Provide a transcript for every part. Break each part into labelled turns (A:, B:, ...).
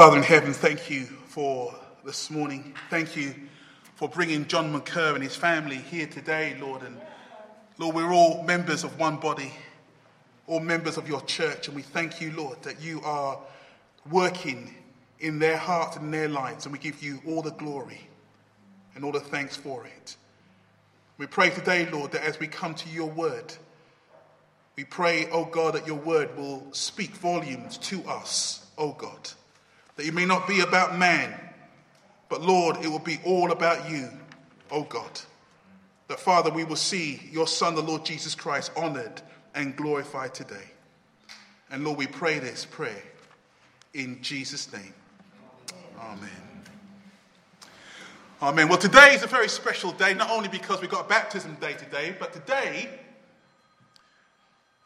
A: Father in heaven, thank you for this morning. Thank you for bringing John McCurr and his family here today, Lord. And Lord, we're all members of one body, all members of your church. And we thank you, Lord, that you are working in their hearts and their lives. And we give you all the glory and all the thanks for it. We pray today, Lord, that as we come to your word, we pray, oh God, that your word will speak volumes to us, oh God. That it may not be about man, but Lord, it will be all about you, oh God. That, Father, we will see your Son, the Lord Jesus Christ, honored and glorified today. And Lord, we pray this prayer in Jesus' name. Amen. Amen. Well, today is a very special day, not only because we've got baptism day today, but today,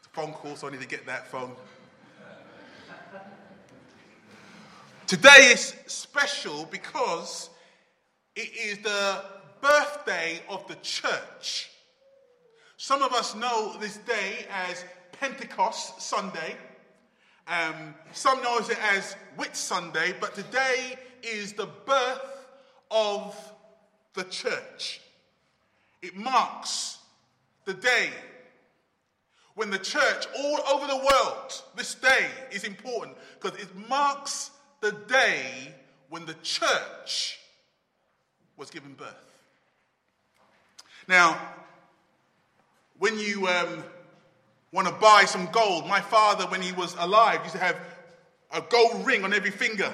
A: a phone call, so I need to get that phone. Today is special because it is the birthday of the church. Some of us know this day as Pentecost Sunday. Um, some know it as Whit Sunday, but today is the birth of the church. It marks the day when the church all over the world, this day is important because it marks the day when the church was given birth. Now, when you um, want to buy some gold, my father, when he was alive, used to have a gold ring on every finger.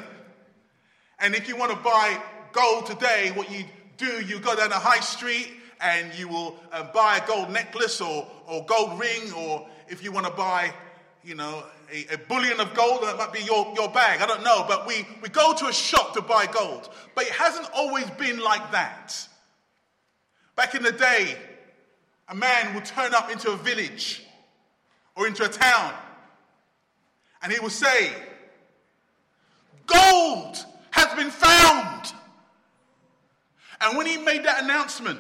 A: And if you want to buy gold today, what you do, you go down the high street and you will uh, buy a gold necklace or, or gold ring, or if you want to buy, you know, a, a, bullion of gold, that might be your, your bag, I don't know. But we, we go to a shop to buy gold. But it hasn't always been like that. Back in the day, a man would turn up into a village or into a town and he would say, Gold has been found. And when he made that announcement,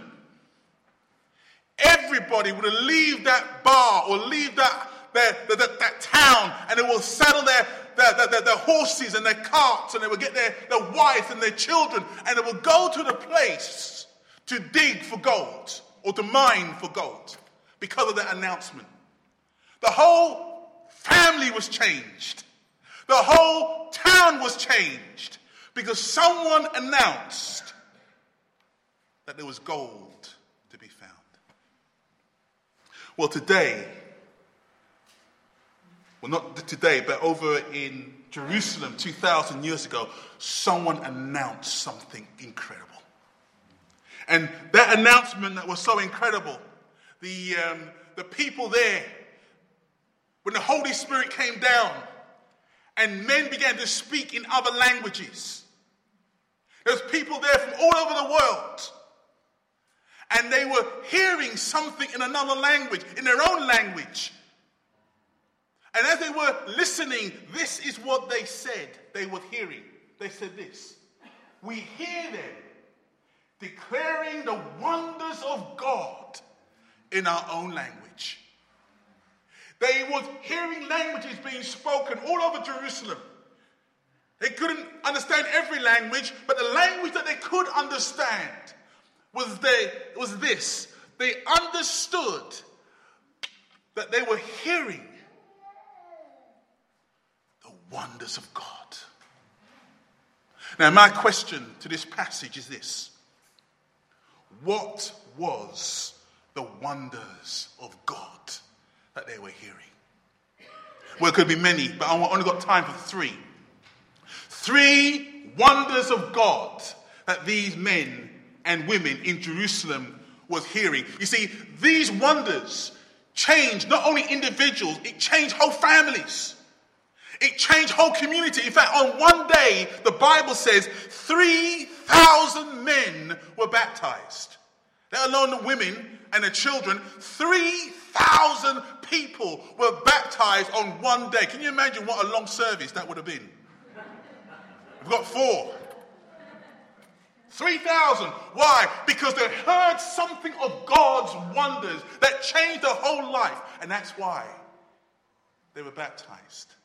A: everybody would leave that bar or leave that, that, that, that town and they will saddle their, their, their, their, horses and their carts and they will get their, their wives and their children and they will go to the place to dig for gold or to mine for gold because of that announcement. The whole family was changed. The whole town was changed because someone announced that there was gold to be found. Well, today, well, not today, but over in Jerusalem 2,000 years ago, someone announced something incredible. And that announcement that was so incredible, the, um, the people there, when the Holy Spirit came down and men began to speak in other languages, there's people there from all over the world. And they were hearing something in another language, in their own language. And as they were listening, this is what they said they were hearing. They said this We hear them declaring the wonders of God in our own language. They was hearing languages being spoken all over Jerusalem. They couldn't understand every language, but the language that they could understand was, they, was this. They understood that they were hearing wonders of God. Now, my question to this passage is this What was the wonders of God that they were hearing? Well, it could be many, but I only got time for three. Three wonders of God that these men and women in Jerusalem was hearing. You see, these wonders changed not only individuals, it changed whole families. It changed whole community. In fact, on one day, the Bible says 3,000 men were baptized. Let alone the women and the children. 3,000 people were baptized on one day. Can you imagine what a long service that would have been? We've got four. 3,000. Why? Because they heard something of God's wonders that changed their whole life. And that's why they were baptized.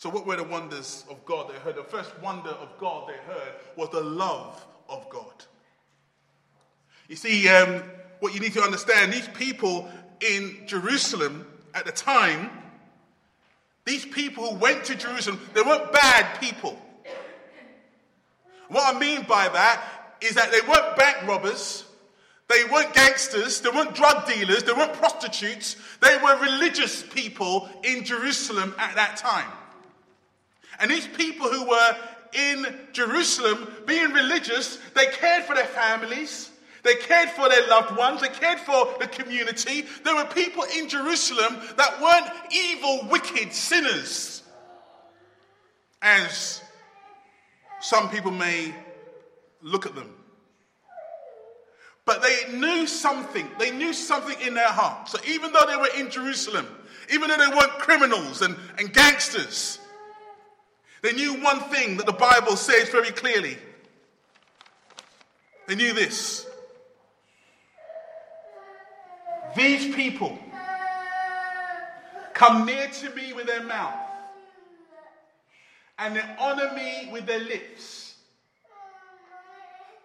A: So, what were the wonders of God they heard? The first wonder of God they heard was the love of God. You see, um, what you need to understand these people in Jerusalem at the time, these people who went to Jerusalem, they weren't bad people. What I mean by that is that they weren't bank robbers, they weren't gangsters, they weren't drug dealers, they weren't prostitutes, they were religious people in Jerusalem at that time. And these people who were in Jerusalem, being religious, they cared for their families, they cared for their loved ones, they cared for the community. There were people in Jerusalem that weren't evil, wicked sinners, as some people may look at them. But they knew something. They knew something in their heart. So even though they were in Jerusalem, even though they weren't criminals and, and gangsters, they knew one thing that the Bible says very clearly. They knew this. These people come near to me with their mouth and they honor me with their lips,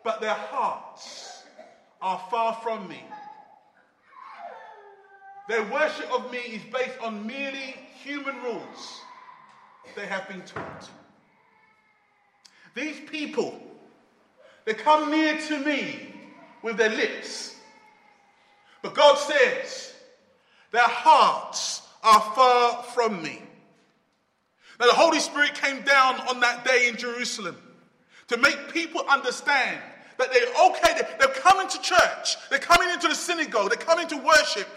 A: but their hearts are far from me. Their worship of me is based on merely human rules they have been taught. These people, they come near to me with their lips. But God says, their hearts are far from me. Now, the Holy Spirit came down on that day in Jerusalem to make people understand that they're okay, they're coming to church, they're coming into the synagogue, they're coming to worship,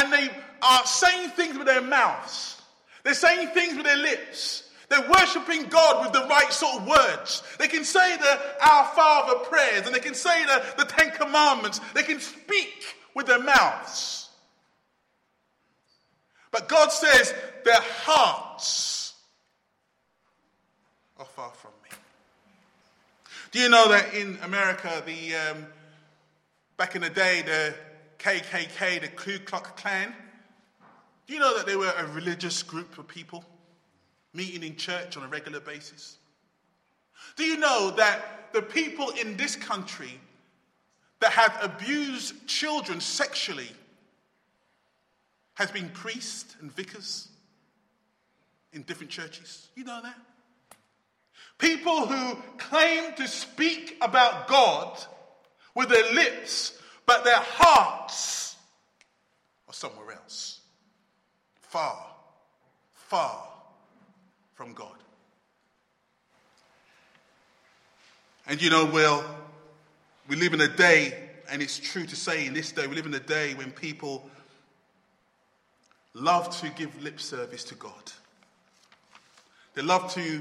A: and they are saying things with their mouths. They're saying things with their lips. They're worshiping God with the right sort of words. They can say the Our Father prayers and they can say the, the Ten Commandments. They can speak with their mouths. But God says their hearts are far from me. Do you know that in America, the um, back in the day, the KKK, the Ku Klux Klan, do you know that they were a religious group of people meeting in church on a regular basis? Do you know that the people in this country that have abused children sexually has been priests and vicars in different churches? You know that? People who claim to speak about God with their lips, but their hearts are somewhere else far, far from God. And you know, well, we live in a day, and it's true to say in this day, we live in a day when people love to give lip service to God. They love to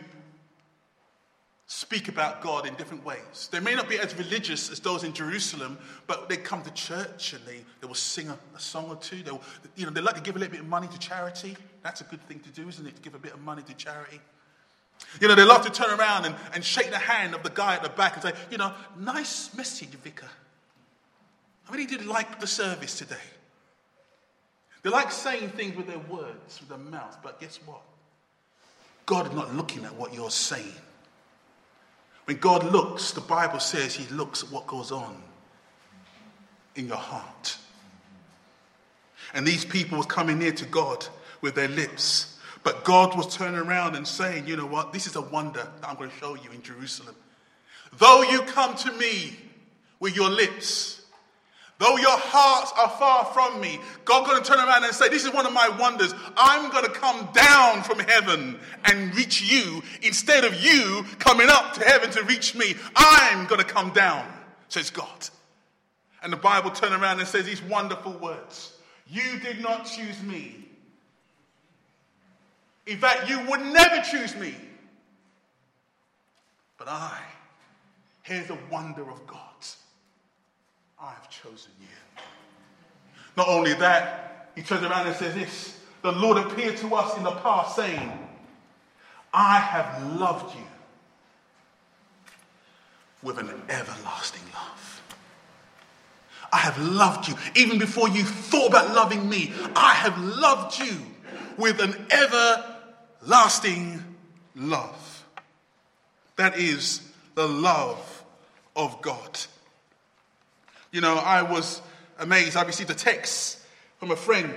A: speak about God in different ways. They may not be as religious as those in Jerusalem, but they come to church and they, they will sing a, a song or two. They will, you know, they like to give a little bit of money to charity. That's a good thing to do, isn't it? To give a bit of money to charity. You know, they love to turn around and, and shake the hand of the guy at the back and say, you know, nice message, vicar. I really did like the service today. They like saying things with their words, with their mouth, but guess what? God is not looking at what you're saying. When God looks, the Bible says he looks at what goes on in your heart. And these people were coming near to God with their lips. But God was turning around and saying, you know what? This is a wonder that I'm going to show you in Jerusalem. Though you come to me with your lips, Though your hearts are far from me, God's going to turn around and say, This is one of my wonders. I'm going to come down from heaven and reach you instead of you coming up to heaven to reach me. I'm going to come down, says God. And the Bible turns around and says these wonderful words You did not choose me. In fact, you would never choose me. But I, here's the wonder of God. I have chosen you. Not only that, he turns around and says this The Lord appeared to us in the past, saying, I have loved you with an everlasting love. I have loved you. Even before you thought about loving me, I have loved you with an everlasting love. That is the love of God. You know, I was amazed. I received a text from a friend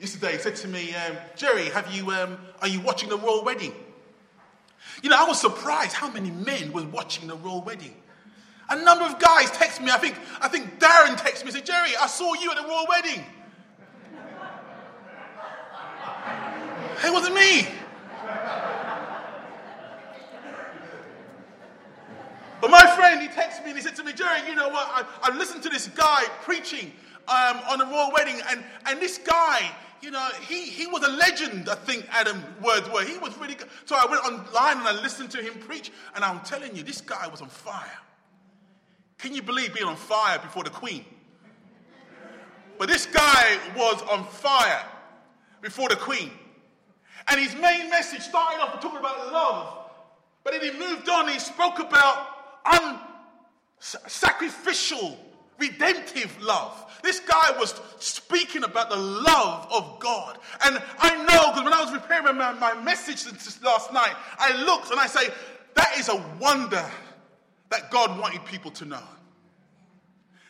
A: yesterday. He said to me, um, Jerry, have you, um, are you watching the royal wedding? You know, I was surprised how many men were watching the royal wedding. A number of guys texted me. I think, I think Darren texted me and said, Jerry, I saw you at the royal wedding. It wasn't me. But my friend, he texted me and he said to me, Jerry, you know what? I, I listened to this guy preaching um, on the royal wedding, and, and this guy, you know, he, he was a legend, I think Adam Wordsworth. He was really good. So I went online and I listened to him preach, and I'm telling you, this guy was on fire. Can you believe being on fire before the Queen? But this guy was on fire before the Queen. And his main message started off talking about love, but then he moved on, he spoke about unsacrificial, redemptive love. This guy was speaking about the love of God. And I know, because when I was preparing my, my message last night, I looked and I say, that is a wonder that God wanted people to know.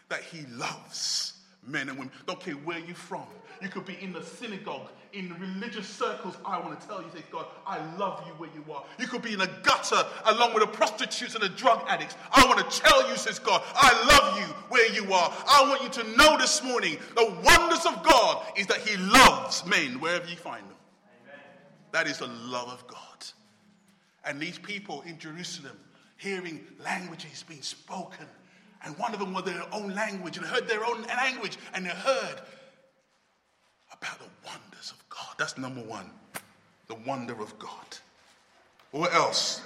A: That He loves men and women. Don't care where you're from. You could be in the synagogue in religious circles, I want to tell you, say, God, I love you where you are. You could be in a gutter along with the prostitutes and the drug addicts. I want to tell you, says God, I love you where you are. I want you to know this morning the wonders of God is that He loves men wherever you find them. Amen. That is the love of God. And these people in Jerusalem hearing languages being spoken, and one of them was their own language and heard their own language, and they heard about the wonders of God. That's number one, the wonder of God. What else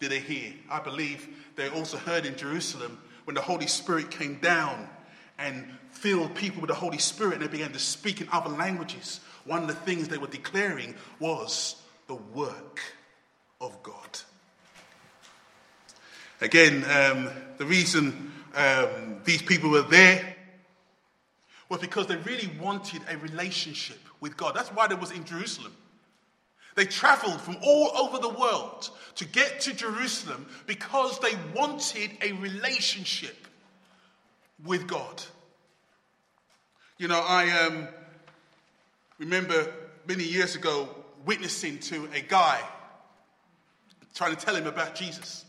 A: did they hear? I believe they also heard in Jerusalem when the Holy Spirit came down and filled people with the Holy Spirit and they began to speak in other languages. One of the things they were declaring was the work of God. Again, um, the reason um, these people were there was because they really wanted a relationship with God. That's why they was in Jerusalem. They traveled from all over the world to get to Jerusalem because they wanted a relationship with God. You know, I um, remember many years ago witnessing to a guy trying to tell him about Jesus.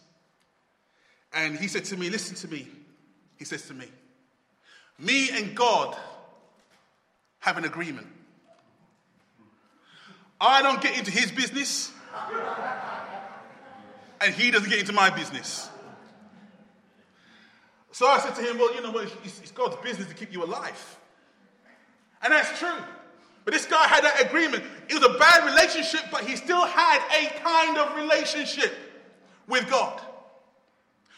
A: And he said to me, Listen to me. He says to me, Me and God have an agreement. I don't get into his business, and he doesn't get into my business. So I said to him, Well, you know what? It's, God's business to keep you alive. And that's true. But this guy had that agreement. It was a bad relationship, but he still had a kind of relationship with God.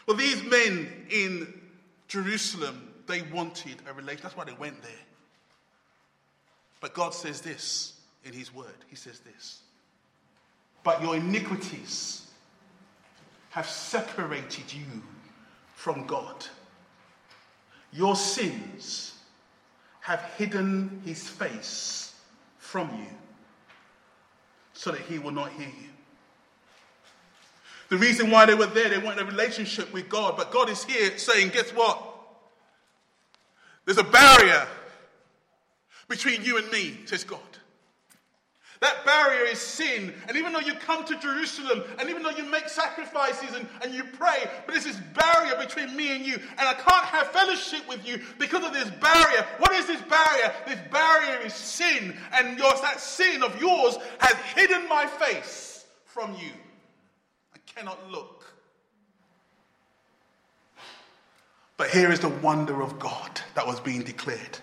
A: Well, these men in Jerusalem, they wanted a relationship. That's why they went there. But God says this in His Word. He says this. But your iniquities have separated you from God. Your sins have hidden His face from you so that He will not hear you. The reason why they were there, they wanted a relationship with God. But God is here saying, guess what? There's a barrier between you and me, says God. That barrier is sin. And even though you come to Jerusalem, and even though you make sacrifices and, and you pray, but there's this barrier between me and you, and I can't have fellowship with you because of this barrier. What is this barrier? This barrier is sin. And yours, that sin of yours has hidden my face from you. Cannot look. But here is the wonder of God that was being declared.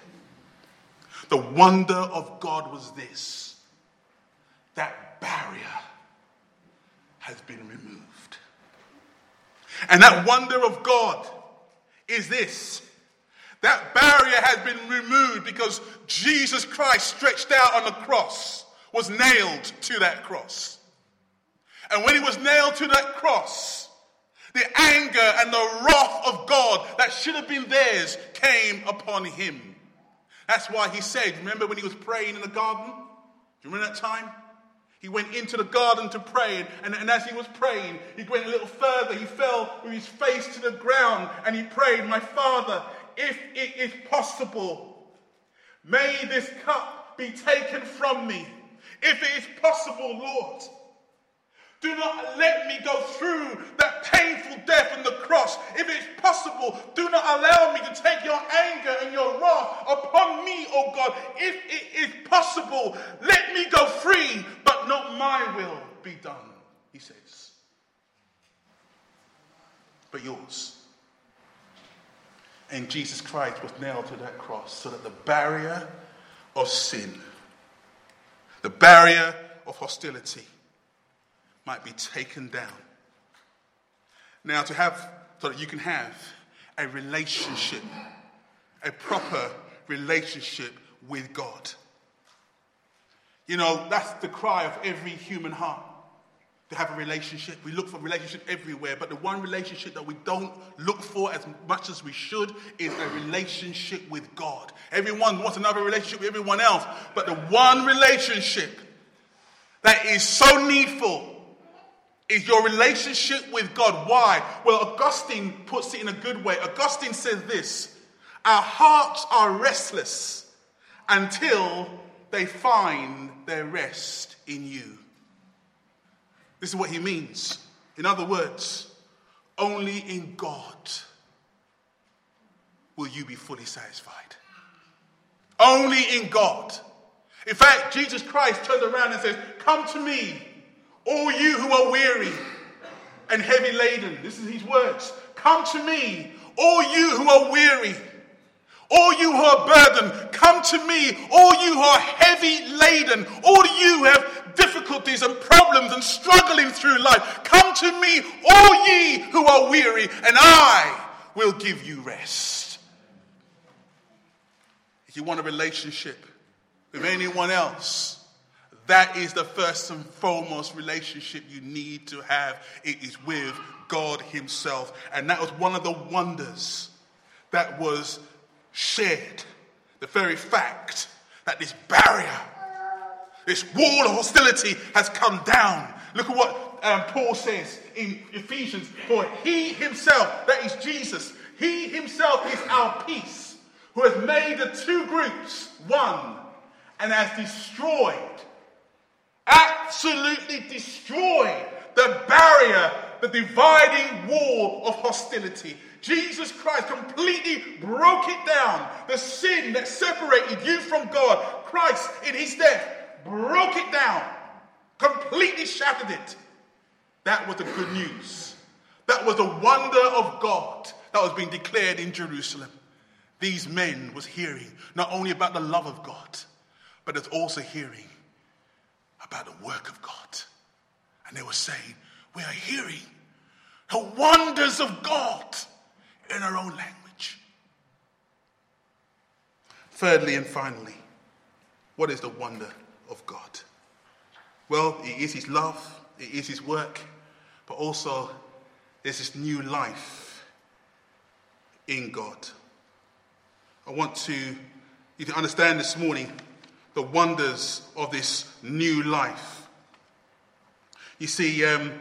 A: The wonder of God was this that barrier has been removed. And that wonder of God is this that barrier has been removed because Jesus Christ, stretched out on the cross, was nailed to that cross. And when he was nailed to that cross, the anger and the wrath of God that should have been theirs came upon him. That's why he said, remember when he was praying in the garden? Do you remember that time? He went into the garden to pray, and, and as he was praying, he went a little further. He fell with his face to the ground and he prayed, My Father, if it is possible, may this cup be taken from me. If it is possible, Lord, do not let me go through that painful death on the cross. If it's possible, do not allow me to take your anger and your wrath upon me, O God. If it is possible, let me go free, but not my will be done, he says. But yours. And Jesus Christ was nailed to that cross so that the barrier of sin, the barrier of hostility, might be taken down. Now, to have, so that you can have a relationship, a proper relationship with God. You know, that's the cry of every human heart to have a relationship. We look for relationship everywhere, but the one relationship that we don't look for as much as we should is a relationship with God. Everyone wants another relationship with everyone else, but the one relationship that is so needful is your relationship with God. Why? Well, Augustine puts it in a good way. Augustine says this Our hearts are restless until they find their rest in you. This is what he means. In other words, only in God will you be fully satisfied. Only in God. In fact, Jesus Christ turns around and says, Come to me all you who are weary and heavy laden, this is his words. Come to me, all you who are weary, all you who are burdened, come to me, all you who are heavy laden, all you who have difficulties and problems and struggling through life, come to me, all ye who are weary, and I will give you rest. If you want a relationship with anyone else, that is the first and foremost relationship you need to have. It is with God Himself. And that was one of the wonders that was shared. The very fact that this barrier, this wall of hostility has come down. Look at what um, Paul says in Ephesians. For He Himself, that is Jesus, He Himself is our peace, who has made the two groups one and has destroyed absolutely destroy the barrier, the dividing wall of hostility. Jesus Christ completely broke it down. The sin that separated you from God, Christ in his death broke it down, completely shattered it. That was the good news. That was the wonder of God that was being declared in Jerusalem. These men was hearing not only about the love of God, but it's also hearing about the work of God. And they were saying, We are hearing the wonders of God in our own language. Thirdly and finally, what is the wonder of God? Well, it is His love, it is His work, but also there's this new life in God. I want to you to understand this morning the wonders of this new life. You see, um,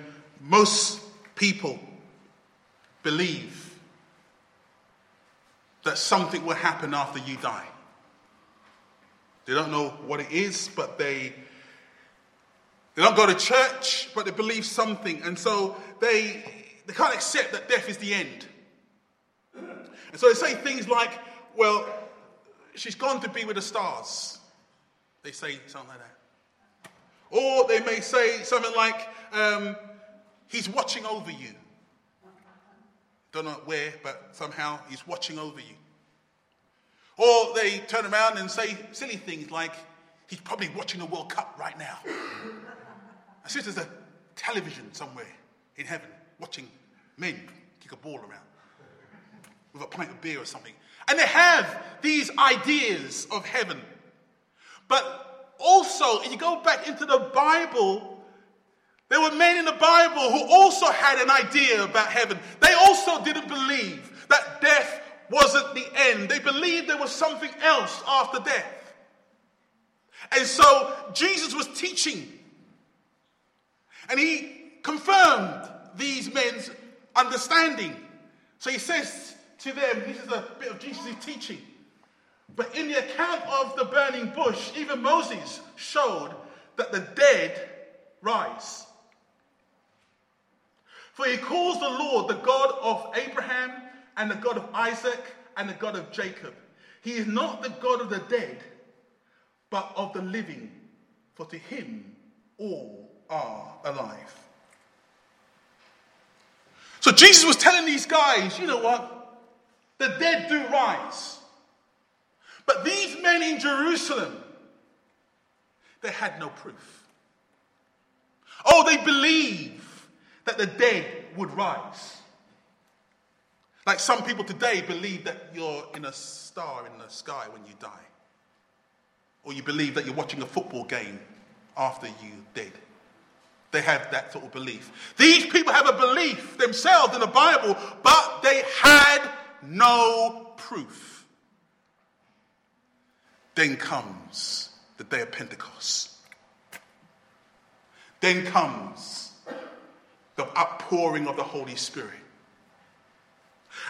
A: most people believe that something will happen after you die. They don't know what it is, but they they don't go to church, but they believe something, and so they they can't accept that death is the end. And so they say things like, "Well, she's gone to be with the stars." They say something like that. Or they may say something like, um, He's watching over you. Don't know where, but somehow He's watching over you. Or they turn around and say silly things like, He's probably watching the World Cup right now. As if there's a television somewhere in heaven watching men kick a ball around with a pint of beer or something. And they have these ideas of heaven but also, if you go back into the Bible, there were men in the Bible who also had an idea about heaven. They also didn't believe that death wasn't the end, they believed there was something else after death. And so Jesus was teaching And he confirmed these men's understanding. So he says to them, this is a bit of Jesus' teaching. But in the account of the burning bush, even Moses showed that the dead rise. For he calls the Lord the God of Abraham and the God of Isaac and the God of Jacob. He is not the God of the dead, but of the living, for to him all are alive. So Jesus was telling these guys, you know what? The dead do rise. But these men in Jerusalem, they had no proof. Oh, they believe that the dead would rise. Like some people today believe that you're in a star in the sky when you die. Or you believe that you're watching a football game after you're dead. They have that sort of belief. These people have a belief themselves in the Bible, but they had no proof. Then comes the day of Pentecost. Then comes the outpouring of the Holy Spirit.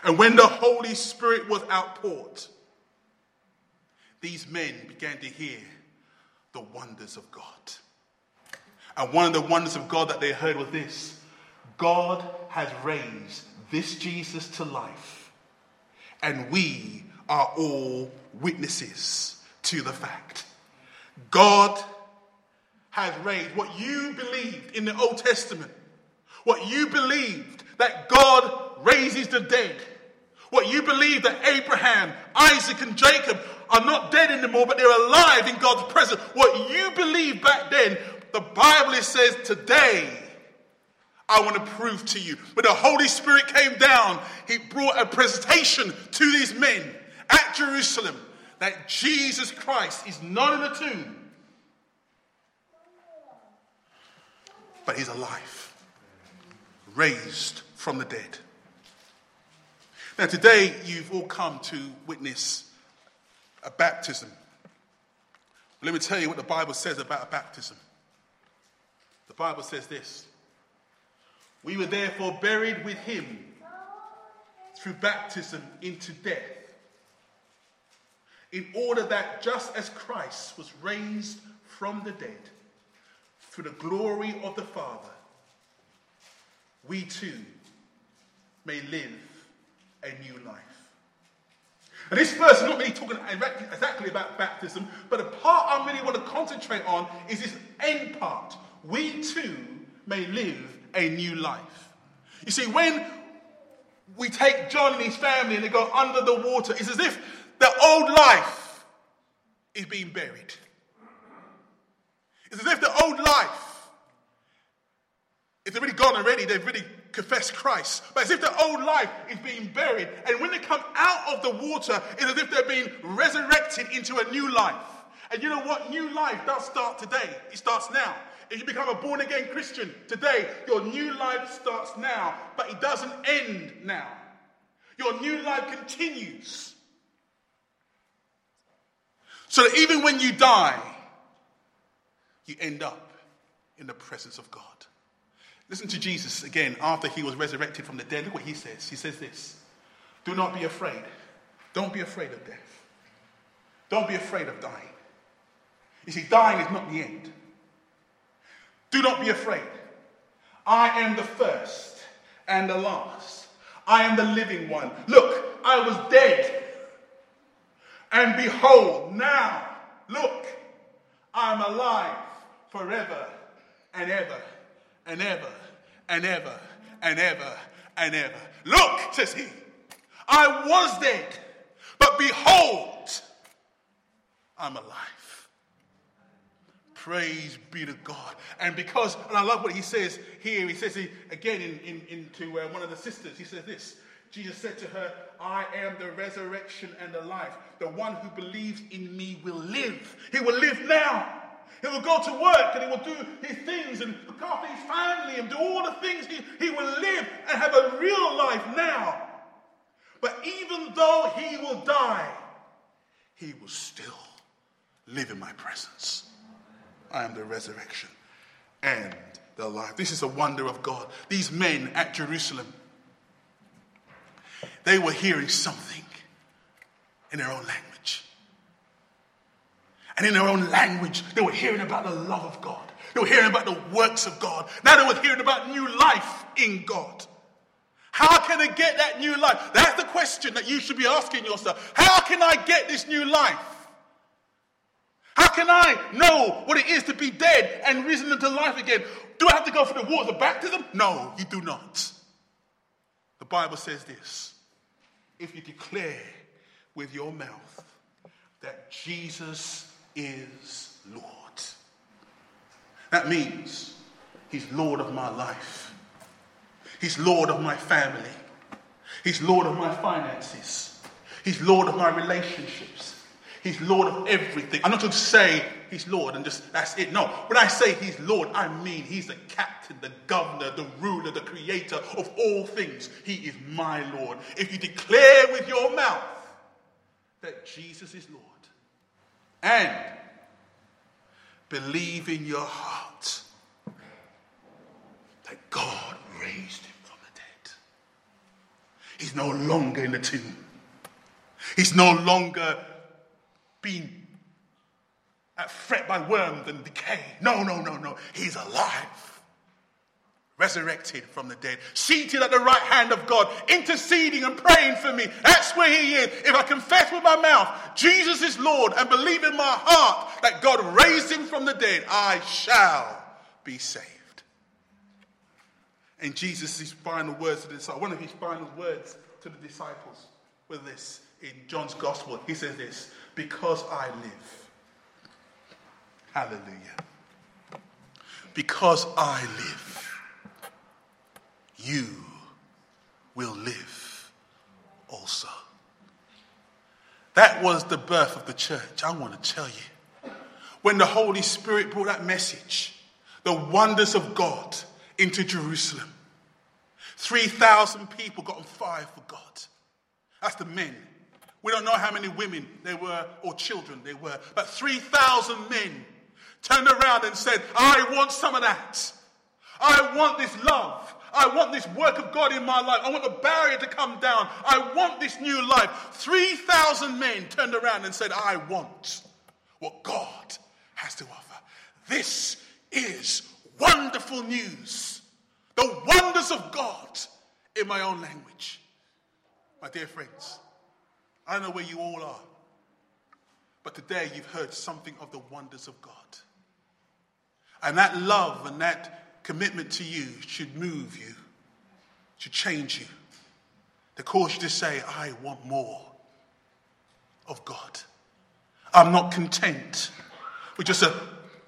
A: And when the Holy Spirit was outpoured, these men began to hear the wonders of God. And one of the wonders of God that they heard was this God has raised this Jesus to life, and we are all witnesses to the fact. God has raised what you believed in the Old Testament, what you believed that God raises the dead, what you believe that Abraham, Isaac, and Jacob are not dead anymore, but they're alive in God's presence. What you believed back then, the Bible says today, I want to prove to you. When the Holy Spirit came down, he brought a presentation to these men at Jerusalem that Jesus Christ is not in a tomb, but he's alive, raised from the dead. Now, today you've all come to witness a baptism. Let me tell you what the Bible says about a baptism. The Bible says this We were therefore buried with him through baptism into death, in order that just as Christ was raised from the dead through the glory of the Father, we too may live a new life. And this verse is not really talking exactly about baptism, but the part I really want to concentrate on is this end part. We too may live a new life. You see, when we take John and his family and they go under the water, it's as if the old life is being buried. It's as if the old life is already gone already. They've really confessed Christ. But as if the old life is being buried. And when they come out of the water, it's as if they're being resurrected into a new life. And you know what? New life does start today. It starts now. If you become a born again Christian today, your new life starts now, but it doesn't end now. Your new life continues. So that even when you die, you end up in the presence of God. Listen to Jesus again after he was resurrected from the dead. Look what he says. He says this Do not be afraid. Don't be afraid of death. Don't be afraid of dying. You see, dying is not the end. Do not be afraid. I am the first and the last. I am the living one. Look, I was dead. And behold, now, look, I'm alive forever and ever and ever and ever and ever and ever. Look, says he, I was dead, but behold, I'm alive. Praise be to God. And because, and I love what he says here, he says he, again in, in, into uh, one of the sisters, he says this Jesus said to her, I am the resurrection and the life. The one who believes in me will live. He will live now. He will go to work and he will do his things and look after his family and do all the things. He, he will live and have a real life now. But even though he will die, he will still live in my presence. I am the resurrection and the life. This is a wonder of God. These men at Jerusalem, they were hearing something in their own language. And in their own language, they were hearing about the love of God. They were hearing about the works of God. Now they were hearing about new life in God. How can I get that new life? That's the question that you should be asking yourself. How can I get this new life? How can I know what it is to be dead and risen into life again? Do I have to go through the waters of baptism? No, you do not. The Bible says this if you declare with your mouth that Jesus is Lord, that means He's Lord of my life, He's Lord of my family, He's Lord of my finances, He's Lord of my relationships. He's Lord of everything. I'm not going to say He's Lord and just that's it. No. When I say He's Lord, I mean He's the captain, the governor, the ruler, the creator of all things. He is my Lord. If you declare with your mouth that Jesus is Lord and believe in your heart that God raised him from the dead, He's no longer in the tomb. He's no longer being fret by worms and decay. No, no, no, no. He's alive, resurrected from the dead, seated at the right hand of God, interceding and praying for me. That's where he is. If I confess with my mouth, Jesus is Lord, and believe in my heart that God raised him from the dead, I shall be saved. And Jesus' final words to the disciples, one of his final words to the disciples was this in John's Gospel. He says this because I live. Hallelujah. Because I live, you will live also. That was the birth of the church. I want to tell you. When the Holy Spirit brought that message, the wonders of God into Jerusalem, 3,000 people got on fire for God. That's the men. We don't know how many women there were or children there were, but 3,000 men turned around and said, I want some of that. I want this love. I want this work of God in my life. I want the barrier to come down. I want this new life. 3,000 men turned around and said, I want what God has to offer. This is wonderful news. The wonders of God in my own language. My dear friends, I don't know where you all are, but today you've heard something of the wonders of God. And that love and that commitment to you should move you, should change you, to cause you to say, I want more of God. I'm not content with just a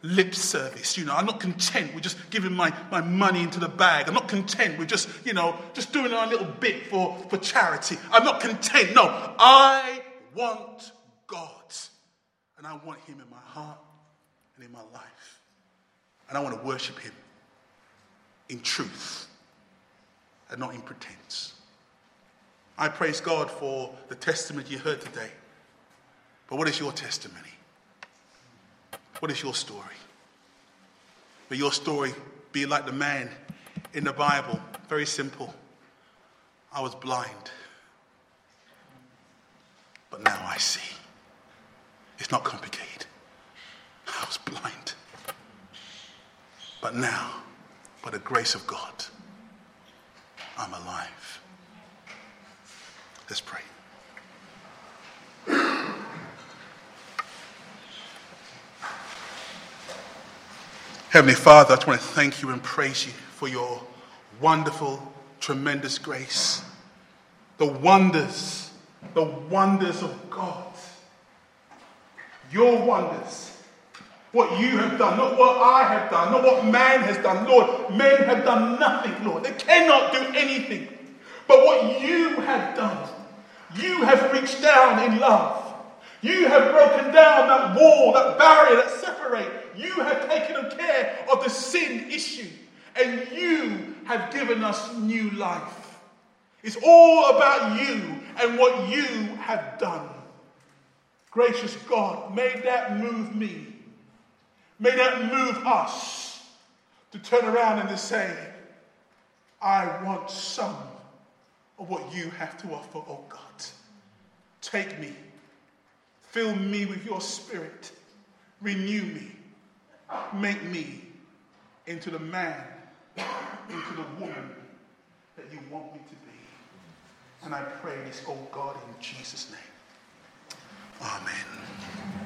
A: lip service. You know, I'm not content with just giving my, my money into the bag. I'm not content with just, you know, just doing a little bit for, for charity. I'm not content. No, I want God. And I want Him in my heart and in my life. And I want to worship Him in truth and not in pretense. I praise God for the testimony you heard today. But what is your testimony? What is your story? May your story be like the man in the Bible. Very simple. I was blind, but now I see. It's not complicated. I was blind, but now, by the grace of God, I'm alive. Let's pray. Heavenly Father, I just want to thank you and praise you for your wonderful, tremendous grace. The wonders, the wonders of God. Your wonders. What you have done, not what I have done, not what man has done. Lord, men have done nothing, Lord. They cannot do anything. But what you have done, you have reached down in love. You have broken down that wall, that barrier that separates you have taken care of the sin issue, and you have given us new life. It's all about you and what you have done. Gracious God, may that move me. May that move us to turn around and to say, I want some of what you have to offer, oh God. Take me, fill me with your spirit, renew me, make me into the man, into the woman that you want me to be. And I pray this, oh God, in Jesus' name. Amen.